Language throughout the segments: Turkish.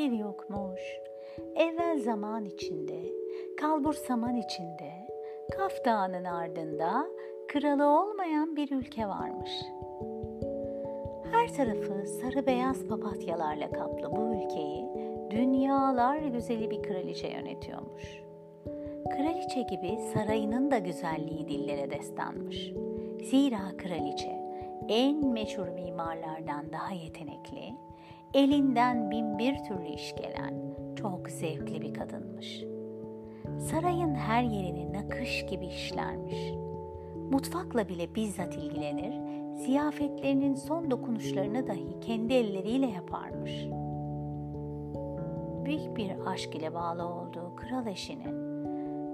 bir yokmuş. Evvel zaman içinde, kalbur saman içinde, Kaf Dağı'nın ardında kralı olmayan bir ülke varmış. Her tarafı sarı beyaz papatyalarla kaplı bu ülkeyi dünyalar güzeli bir kraliçe yönetiyormuş. Kraliçe gibi sarayının da güzelliği dillere destanmış. Zira kraliçe en meşhur mimarlardan daha yetenekli, elinden bin bir türlü iş gelen çok zevkli bir kadınmış. Sarayın her yerini nakış gibi işlermiş. Mutfakla bile bizzat ilgilenir, ziyafetlerinin son dokunuşlarını dahi kendi elleriyle yaparmış. Büyük bir aşk ile bağlı olduğu kral eşini,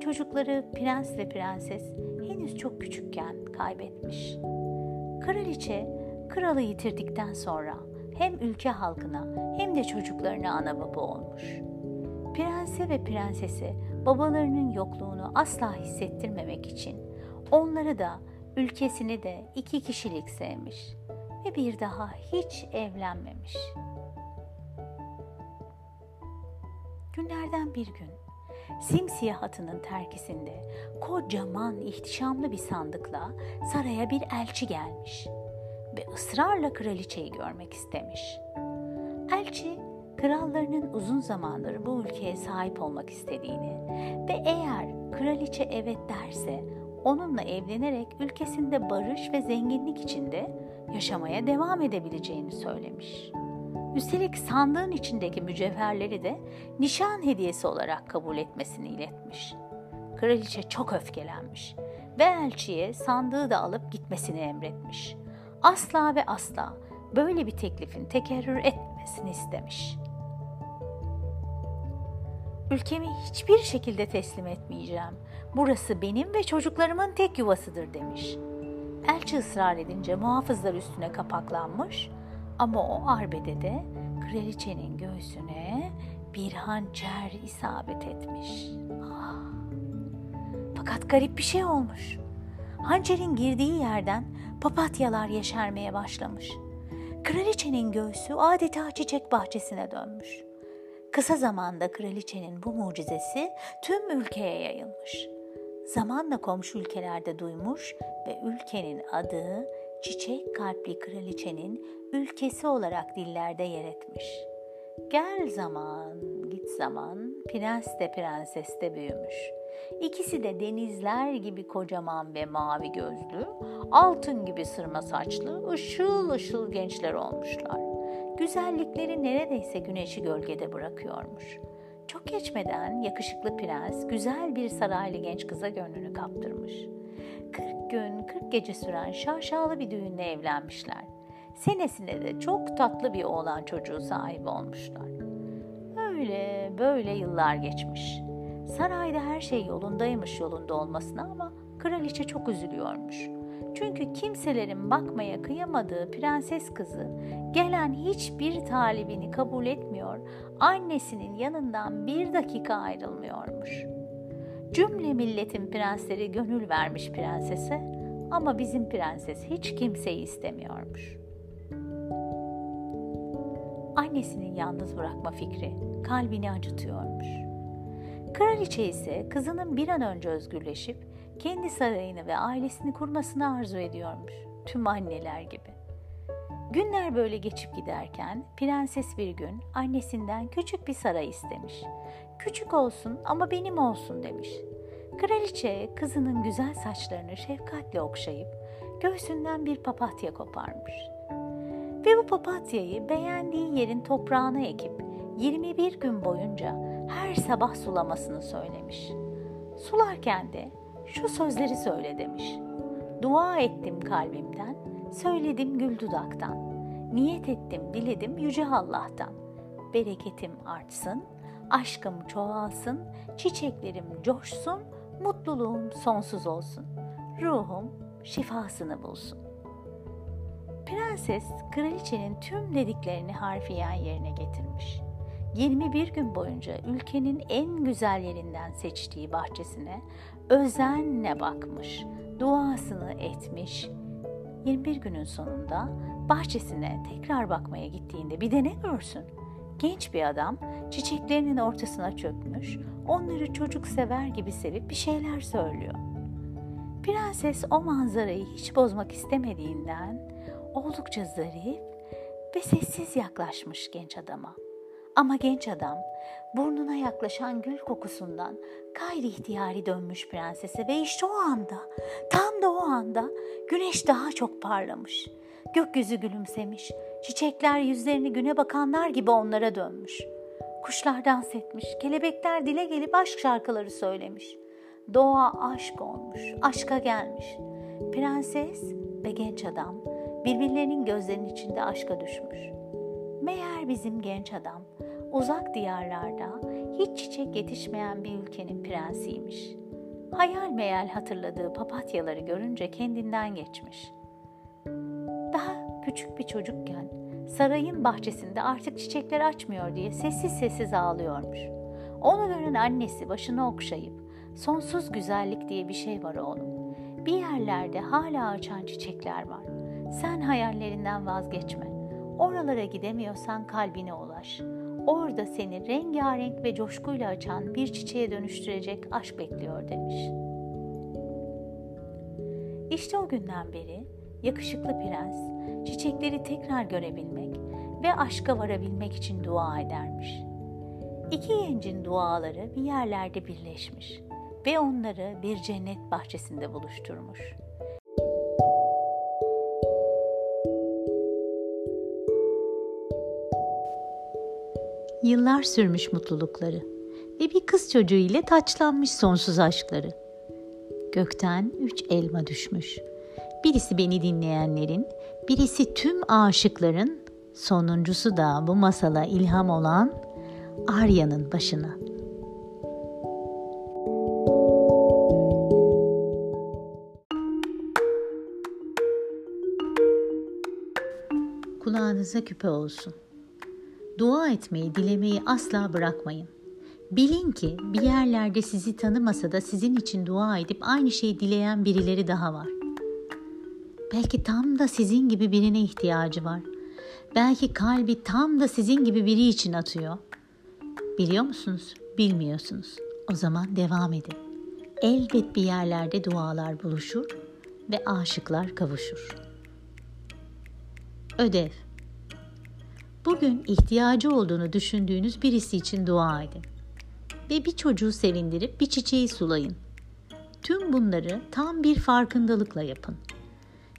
çocukları prens ve prenses henüz çok küçükken kaybetmiş. Kraliçe kralı yitirdikten sonra hem ülke halkına hem de çocuklarına ana baba olmuş. Prense ve prensesi babalarının yokluğunu asla hissettirmemek için onları da ülkesini de iki kişilik sevmiş ve bir daha hiç evlenmemiş. Günlerden bir gün simsiyah atının terkisinde kocaman ihtişamlı bir sandıkla saraya bir elçi gelmiş ve ısrarla kraliçeyi görmek istemiş. Elçi krallarının uzun zamandır bu ülkeye sahip olmak istediğini ve eğer kraliçe evet derse onunla evlenerek ülkesinde barış ve zenginlik içinde yaşamaya devam edebileceğini söylemiş. Üstelik sandığın içindeki mücevherleri de nişan hediyesi olarak kabul etmesini iletmiş. Kraliçe çok öfkelenmiş ve elçiye sandığı da alıp gitmesini emretmiş. Asla ve asla böyle bir teklifin tekerrür etmesini istemiş. Ülkemi hiçbir şekilde teslim etmeyeceğim. Burası benim ve çocuklarımın tek yuvasıdır demiş. Elçi ısrar edince muhafızlar üstüne kapaklanmış ama o arbedede kraliçenin göğsüne bir hançer isabet etmiş. Ah. Fakat garip bir şey olmuş. Hançerin girdiği yerden papatyalar yeşermeye başlamış. Kraliçenin göğsü adeta çiçek bahçesine dönmüş. Kısa zamanda kraliçenin bu mucizesi tüm ülkeye yayılmış. Zamanla komşu ülkelerde duymuş ve ülkenin adı çiçek kalpli kraliçenin ülkesi olarak dillerde yer etmiş. Gel zaman, git zaman, prens de prenses de büyümüş. İkisi de denizler gibi kocaman ve mavi gözlü, altın gibi sırma saçlı, ışıl ışıl gençler olmuşlar. Güzellikleri neredeyse güneşi gölgede bırakıyormuş. Çok geçmeden yakışıklı prens güzel bir saraylı genç kıza gönlünü kaptırmış. 40 gün 40 gece süren şaşalı bir düğünle evlenmişler. Senesinde de çok tatlı bir oğlan çocuğu sahibi olmuşlar. Öyle böyle yıllar geçmiş. Sarayda her şey yolundaymış yolunda olmasına ama kraliçe çok üzülüyormuş. Çünkü kimselerin bakmaya kıyamadığı prenses kızı gelen hiçbir talibini kabul etmiyor, annesinin yanından bir dakika ayrılmıyormuş. Cümle milletin prensleri gönül vermiş prensese ama bizim prenses hiç kimseyi istemiyormuş. Annesinin yalnız bırakma fikri kalbini acıtıyormuş. Kraliçe ise kızının bir an önce özgürleşip kendi sarayını ve ailesini kurmasını arzu ediyormuş. Tüm anneler gibi. Günler böyle geçip giderken prenses bir gün annesinden küçük bir saray istemiş. Küçük olsun ama benim olsun demiş. Kraliçe kızının güzel saçlarını şefkatle okşayıp göğsünden bir papatya koparmış. Ve bu papatyayı beğendiği yerin toprağına ekip 21 gün boyunca her sabah sulamasını söylemiş. Sularken de şu sözleri söyle demiş. Dua ettim kalbimden, söyledim gül dudaktan. Niyet ettim, diledim yüce Allah'tan. Bereketim artsın, aşkım çoğalsın, çiçeklerim coşsun, mutluluğum sonsuz olsun. Ruhum şifasını bulsun. Prenses kraliçenin tüm dediklerini harfiyen yerine getirmiş. 21 gün boyunca ülkenin en güzel yerinden seçtiği bahçesine özenle bakmış, duasını etmiş. 21 günün sonunda bahçesine tekrar bakmaya gittiğinde bir de ne görsün? Genç bir adam çiçeklerinin ortasına çökmüş, onları çocuk sever gibi sevip bir şeyler söylüyor. Prenses o manzarayı hiç bozmak istemediğinden oldukça zarif ve sessiz yaklaşmış genç adama. Ama genç adam burnuna yaklaşan gül kokusundan gayri ihtiyari dönmüş prensese ve işte o anda, tam da o anda güneş daha çok parlamış. Gökyüzü gülümsemiş, çiçekler yüzlerini güne bakanlar gibi onlara dönmüş. Kuşlar dans etmiş, kelebekler dile gelip aşk şarkıları söylemiş. Doğa aşk olmuş, aşka gelmiş. Prenses ve genç adam birbirlerinin gözlerinin içinde aşka düşmüş. Meğer bizim genç adam uzak diyarlarda hiç çiçek yetişmeyen bir ülkenin prensiymiş. Hayal meyal hatırladığı papatyaları görünce kendinden geçmiş. Daha küçük bir çocukken sarayın bahçesinde artık çiçekler açmıyor diye sessiz sessiz ağlıyormuş. Onu gören annesi başını okşayıp sonsuz güzellik diye bir şey var oğlum. Bir yerlerde hala açan çiçekler var. Sen hayallerinden vazgeçme. Oralara gidemiyorsan kalbine ulaş. Orada seni rengarenk ve coşkuyla açan bir çiçeğe dönüştürecek aşk bekliyor demiş. İşte o günden beri yakışıklı prens çiçekleri tekrar görebilmek ve aşka varabilmek için dua edermiş. İki gencin duaları bir yerlerde birleşmiş ve onları bir cennet bahçesinde buluşturmuş. Yıllar sürmüş mutlulukları ve bir kız çocuğu ile taçlanmış sonsuz aşkları. Gökten üç elma düşmüş. Birisi beni dinleyenlerin, birisi tüm aşıkların, sonuncusu da bu masala ilham olan Arya'nın başına. Kulağınıza küpe olsun. Dua etmeyi, dilemeyi asla bırakmayın. Bilin ki bir yerlerde sizi tanımasa da sizin için dua edip aynı şeyi dileyen birileri daha var. Belki tam da sizin gibi birine ihtiyacı var. Belki kalbi tam da sizin gibi biri için atıyor. Biliyor musunuz? Bilmiyorsunuz. O zaman devam edin. Elbet bir yerlerde dualar buluşur ve aşıklar kavuşur. Ödev Bugün ihtiyacı olduğunu düşündüğünüz birisi için dua edin. Ve bir çocuğu sevindirip bir çiçeği sulayın. Tüm bunları tam bir farkındalıkla yapın.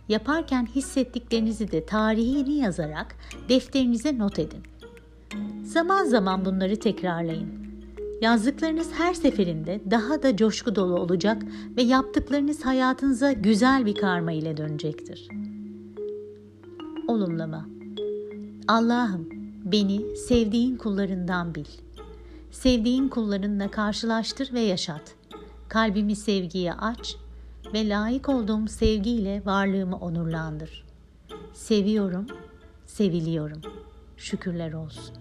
Yaparken hissettiklerinizi de tarihini yazarak defterinize not edin. Zaman zaman bunları tekrarlayın. Yazdıklarınız her seferinde daha da coşku dolu olacak ve yaptıklarınız hayatınıza güzel bir karma ile dönecektir. Olumlama Allah'ım beni sevdiğin kullarından bil. Sevdiğin kullarınla karşılaştır ve yaşat. Kalbimi sevgiye aç ve layık olduğum sevgiyle varlığımı onurlandır. Seviyorum, seviliyorum. Şükürler olsun.